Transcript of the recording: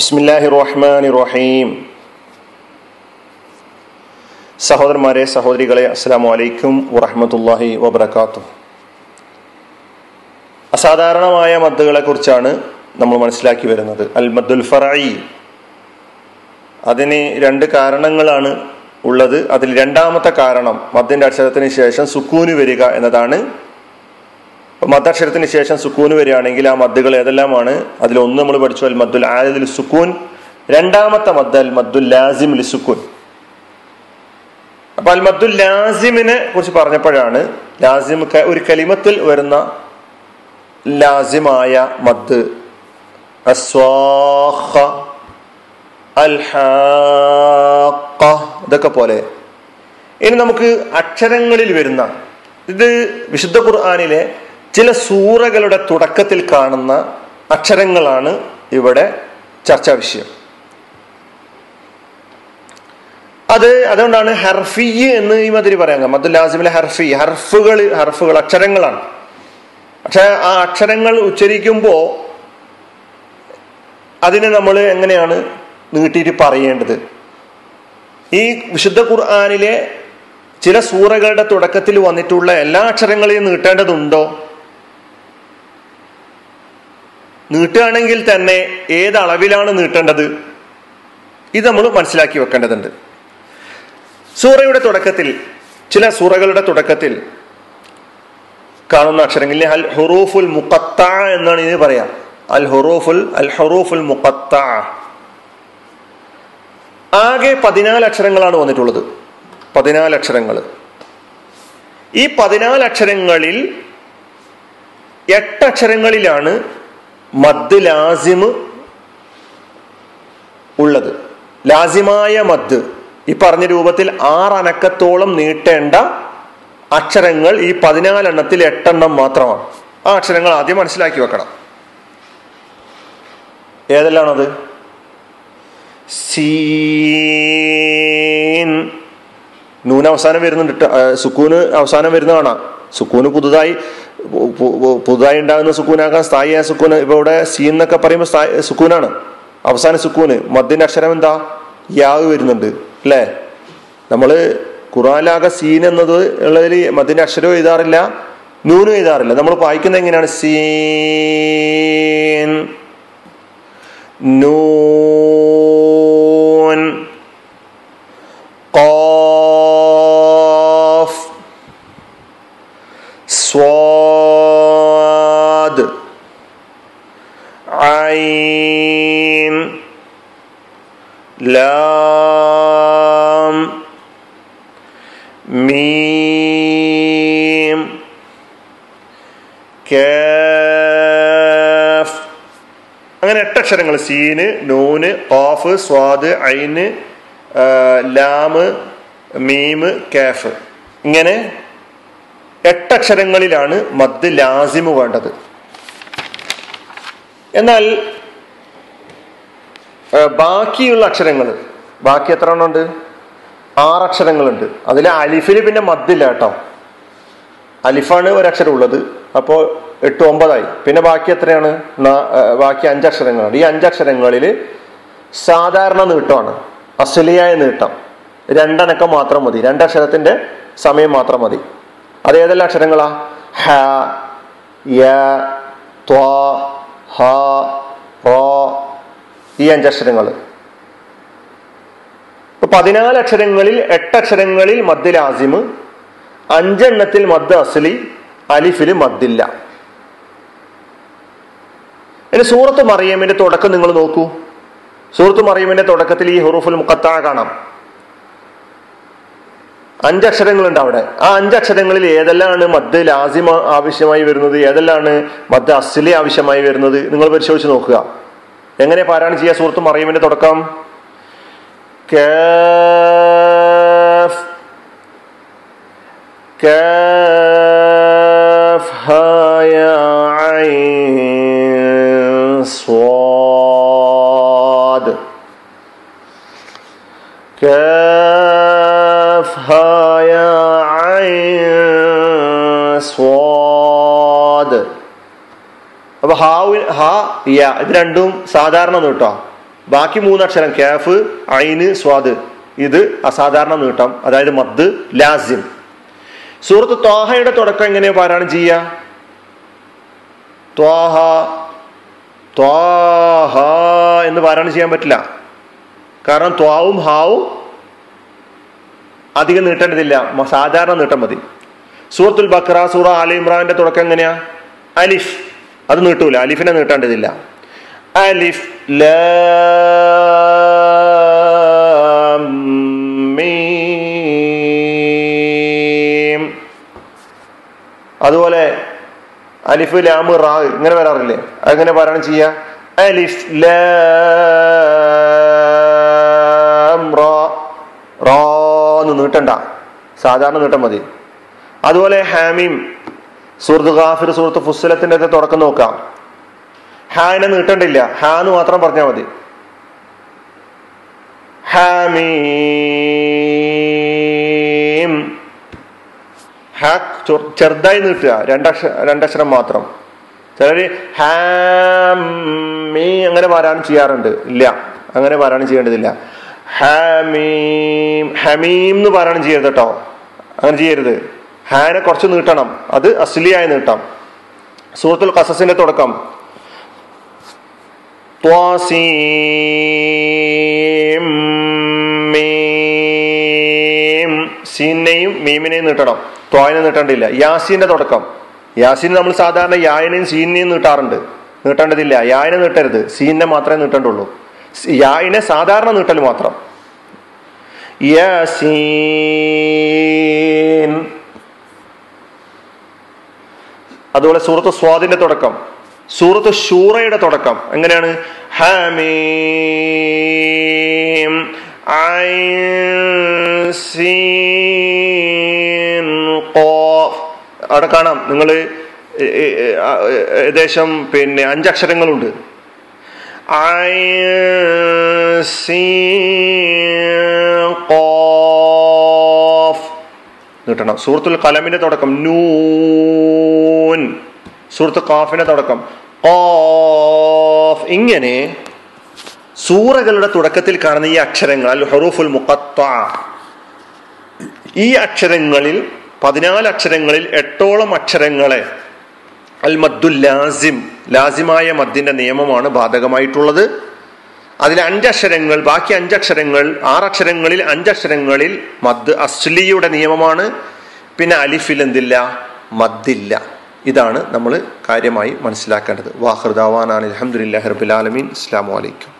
ബിസ്മില്ലാഹി റഹ്മാൻ റഹീം സഹോദരന്മാരെ സഹോദരികളെ അസ്സാം വലൈക്കും വറഹമത്തല്ലാഹി വബർക്കാത്തു അസാധാരണമായ മദ്ദുകളെ കുറിച്ചാണ് നമ്മൾ മനസ്സിലാക്കി വരുന്നത്. അൽ മദ്ദുൽ ഫറായി അതിന് രണ്ട് കാരണങ്ങളാണ് ഉള്ളത്. അതിൽ രണ്ടാമത്തെ കാരണം മദ്ദിന്റെ അക്ഷരത്തിന് ശേഷം സുക്കൂന് വരിക എന്നതാണ് മദ്ദക്ഷരത്തിന് ശേഷം സുക്കൂന് വരികയാണെങ്കിൽ ആ മദ്ദുകൾ ഏതെല്ലാമാണ്? അതിലൊന്ന് നമ്മൾ പഠിച്ചു അൽ മദ്ദുൽ ആദിൽ സുക്കൂൻ. രണ്ടാമത്തെ മദ്ദ അൽ മദ്ദുൽ ലാസിം ലി സുക്കൂൻ. അപ്പൊ അൽ മദ്ദുൽ ലാസിമിനെ കുറിച്ച് പറഞ്ഞപ്പോഴാണ് ലാസിം ഒരു കലിമത്തിൽ വരുന്ന ലാസിമായ മദ്. ഇതൊക്കെ പോലെ. ഇനി നമുക്ക് അക്ഷരങ്ങളിൽ വരുന്ന ഇത് വിശുദ്ധ ഖുർആാനിലെ ചില സൂറകളുടെ തുടക്കത്തിൽ കാണുന്ന അക്ഷരങ്ങളാണ് ഇവിടെ ചർച്ചാ വിഷയം. അത് അതുകൊണ്ടാണ് ഹർഫി എന്ന് ഈ മതിരി പറയാം അബ്ദുൽ ലാസിമിലെ ഹർഫി. ഹർഫുകൾ ഹർഫുകൾ അക്ഷരങ്ങളാണ്. പക്ഷെ ആ അക്ഷരങ്ങൾ ഉച്ചരിക്കുമ്പോൾ അതിനെ നമ്മൾ എങ്ങനെയാണ് നീട്ടിയിട്ട് പറയേണ്ടത്? ഈ വിശുദ്ധ ഖുർആാനിലെ ചില സൂറകളുടെ തുടക്കത്തിൽ വന്നിട്ടുള്ള എല്ലാ അക്ഷരങ്ങളെയും നീട്ടേണ്ടതുണ്ടോ? നീട്ടുകയാണെങ്കിൽ തന്നെ ഏത് അളവിലാണ് നീട്ടേണ്ടത്? ഇത് നമ്മൾ മനസ്സിലാക്കി വെക്കേണ്ടതുണ്ട്. സൂറയുടെ തുടക്കത്തിൽ ചില സൂറകളുടെ തുടക്കത്തിൽ കാണുന്ന അക്ഷരങ്ങളിൽ അൽ ഹുറൂഫുൽ മുക്കത്ത എന്നാണ് ഇതിന് പറയാ. അൽ ഹുറൂഫുൽ അൽ ഹുറൂഫുൽ മുക്കത്ത ആകെ പതിനാല് അക്ഷരങ്ങളാണ് വന്നിട്ടുള്ളത്. പതിനാല് അക്ഷരങ്ങൾ. ഈ പതിനാല് അക്ഷരങ്ങളിൽ എട്ട് അക്ഷരങ്ങളിലാണ് മദ് ലാസിമ് ഉള്ളത്. ലാസിമായ മദ്. ഈ പറഞ്ഞ രൂപത്തിൽ ആറനക്കത്തോളം നീട്ടേണ്ട അക്ഷരങ്ങൾ ഈ പതിനാലെണ്ണത്തിൽ എട്ടെണ്ണം മാത്രമാണ്. ആ അക്ഷരങ്ങൾ ആദ്യം മനസ്സിലാക്കി വെക്കണം. ഏതെല്ലാണത്? സീൻ. നൂന് അവസാനം വരുന്നുണ്ട് സുക്കൂന് അവസാനം വരുന്ന കാണാം സുക്കൂന് പുതുതായി പുതുതായി ഉണ്ടാകുന്ന സുക്കൂനാകാം സ്ഥായിയായ സുക്കൂന് ഇപ്പൊ ഇവിടെ സീൻ എന്നൊക്കെ പറയുമ്പോൾ സുക്കൂനാണ്. അവസാന സുക്കൂന് മദ്യന്റെ അക്ഷരം എന്താ? യാവ് വരുന്നുണ്ട് അല്ലേ? നമ്മൾ ഖുറാനാകെ സീൻ എന്നത് ഉള്ളതിൽ മദ്യന്റെ അക്ഷരവും എഴുതാറില്ല നൂനും എഴുതാറില്ല. നമ്മൾ വായിക്കുന്നത് എങ്ങനെയാണ്? സീൻ നൂൻ ലാം മീം കാഫ്. അങ്ങനെ എട്ടക്ഷരങ്ങൾ സീന് നൂന് ഓഫ് സ്വാദ് ഐന് ലാമ് മീമ് കാഫ്. ഇങ്ങനെ എട്ടക്ഷരങ്ങളിലാണ് മദ് ലാസിമ് വേണ്ടത്. എന്നാൽ ബാക്കിയുള്ള അക്ഷരങ്ങൾ ബാക്കി എത്ര എണ്ണം ഉണ്ട്? ആറ് അക്ഷരങ്ങളുണ്ട്. അതിൽ അലിഫിന് പിന്നെ മദ്ദില്ല കേട്ടോ. അലിഫാണ് ഒരക്ഷരം ഉള്ളത് അപ്പോൾ എട്ട് ഒമ്പതായി. പിന്നെ ബാക്കി എത്രയാണ്? ബാക്കി അഞ്ചക്ഷരങ്ങളാണ് ഈ അഞ്ചക്ഷരങ്ങളിൽ സാധാരണ നീട്ടമാണ്. അസലിയായ നീട്ടം. രണ്ടനക്കം മാത്രം മതി. രണ്ടക്ഷരത്തിന്റെ സമയം മാത്രം മതി. അത് ഏതെല്ലാം അക്ഷരങ്ങളാ? ഹ യ ത്വ ഹ റോ ഈ അഞ്ചക്ഷരങ്ങൾ പതിനാല് അക്ഷരങ്ങളിൽ എട്ടക്ഷരങ്ങളിൽ മദ് ലാസിമ് അഞ്ചെണ്ണത്തിൽ മദ് അസലി അലിഫിൽ മദ്ദില്ല ഇനി സൂറത്ത് മറിയമ്മിന്റെ തുടക്കം നിങ്ങൾ നോക്കൂ. സൂറത്ത് മറിയമ്മിന്റെ തുടക്കത്തിൽ ഈ ഹുറൂഫുൽ മുക്കത്ത കാണാം. അഞ്ചക്ഷരങ്ങളുണ്ട് അവിടെ. ആ അഞ്ചക്ഷരങ്ങളിൽ ഏതെല്ലാമാണ് മദ് ലാസിമ ആവശ്യമായി വരുന്നത്? ഏതെല്ലാമാണ് മദ് അസ്ലി ആവശ്യമായി വരുന്നത്? നിങ്ങൾ പരിശോധിച്ച് നോക്കുക. എങ്ങനെ പാരായണം ചെയ്യുക സുഹൃത്തും? അറിയുമിന്റെ തുടക്കം. കാഫ്. കാഫ് ഹായ ഐൻ സ്വാദ്. സ്വാദ്. അപ്പൊ ഹാവിന് ഹാ യ ഇത് രണ്ടും സാധാരണ നീട്ടോ. ബാക്കി മൂന്നക്ഷരം കാഫ് ഐന് സ്വാദ്. ഇത് അസാധാരണ നീട്ടം. അതായത് മദ് ലാസിം. സൂറത്ത് ത്വാഹയുടെ തുടക്കം എങ്ങനെയാ? പാരായണം ചെയ്യുക ത്വാഹ ത്വാഹ എന്ന് പാരായണം ചെയ്യാൻ പറ്റില്ല? കാരണം ത്വാവും ഹാവും അധികം നീട്ടേണ്ടതില്ല. സാധാരണ നീട്ടം മതി. സൂറത്തുൽ ബക്ര സൂറ അലി ഇമ്രാന്റെ തുടക്കം എങ്ങനെയാ? അലിഫ്. അത് നീട്ടൂല. അലിഫിനെ നീട്ടേണ്ടതില്ല. അലിഫ് ലാം അതുപോലെ അലിഫ് ലാമ് റാ ഇങ്ങനെ വരാറില്ലേ? അങ്ങനെ പാരായണം ചെയ്യാ? അലിഫ് ലാം റാ. റാ എന്ന് നീട്ടണ്ട. സാധാരണ നീട്ടം മതി. അതുപോലെ ഹാമീം സൂറത്ത് ഗാഫിർ സൂറത്ത് ഫുസ്സലത്തിന്റെ ഒക്കെ തുടക്കം നോക്കാം. ഹാനെ നീട്ടണ്ടില്ല. ഹാന്ന് മാത്രം പറഞ്ഞാൽ മതി. ഹാമീം. ഹാ ചെറുതായി നീട്ടുക. രണ്ടക്ഷ രണ്ടക്ഷരം മാത്രം. ചിലര് ഹാമീ അങ്ങനെ പാരായണം ചെയ്യാറുണ്ട്. ഇല്ല. അങ്ങനെ പാരായണം ചെയ്യേണ്ടതില്ല. ഹാമീം ഹമീം എന്ന് പാരായണം ചെയ്യരുത് കേട്ടോ അങ്ങനെ ചെയ്യരുത്. ഹാനെ കുറച്ച് നീട്ടണം. അത് അസ്ലിയായി നീട്ടാം. സൂറത്തുൽ കസസിന്റെ തുടക്കം. സീനെയും മീമിനെയും നീട്ടണം. ത്വായനെ നീട്ടേണ്ടില്ല. യാസീന്റെ തുടക്കം. യാസീൻ നമ്മൾ സാധാരണ യായനെയും സീനെയും നീട്ടാറുണ്ട്. നീട്ടേണ്ടതില്ല. യായനെ നീട്ടരുത്. സീനെ മാത്രമേ നീട്ടേണ്ടുള്ളൂ. യായിനെ സാധാരണ നീട്ടൽ മാത്രം. യാസീൻ അതുപോലെ സൂറത്ത് സ്വാദിന്റെ തുടക്കം സൂറത്ത് ഷൂറയുടെ തുടക്കം എങ്ങനെയാണ് ഹമീം. അവിടെ കാണാം നിങ്ങൾ ഏകദേശം പിന്നെ അഞ്ചക്ഷരങ്ങളുണ്ട്. നീട്ടണം സൂറത്തുൽ കലമിന്റെ തുടക്കം നൂൻ സൂറത്ത് കാഫിന്റെ തുടക്കം. ഇങ്ങനെ സൂറകളുടെ തുടക്കത്തിൽ കാണുന്ന ഈ അക്ഷരങ്ങൾ അൽ ഹറൂഫുൽ മുഖത്ത. ഈ അക്ഷരങ്ങളിൽ പതിനാല് അക്ഷരങ്ങളിൽ എട്ടോളം അക്ഷരങ്ങളെ അൽ മദ്ദുൽ ലാസിം ലാസിമായ മദ്ദിന്റെ നിയമമാണ് ബാധകമായിട്ടുള്ളത്. അതിൽ അഞ്ചക്ഷരങ്ങൾ ബാക്കി അഞ്ചക്ഷരങ്ങൾ ആറക്ഷരങ്ങളിൽ അഞ്ചക്ഷരങ്ങളിൽ മദ് അസ്ലിയുടെ നിയമമാണ്. പിന്നെ അലിഫിൽ എന്തില്ല? മദ്ദില്ല. ഇതാണ് നമ്മൾ കാര്യമായി മനസ്സിലാക്കേണ്ടത്. വാഹൃദാവാനാണ് അലഹമുല്ലാ ഹർബുലാലമീൻ അസ്സാം വലൈക്കും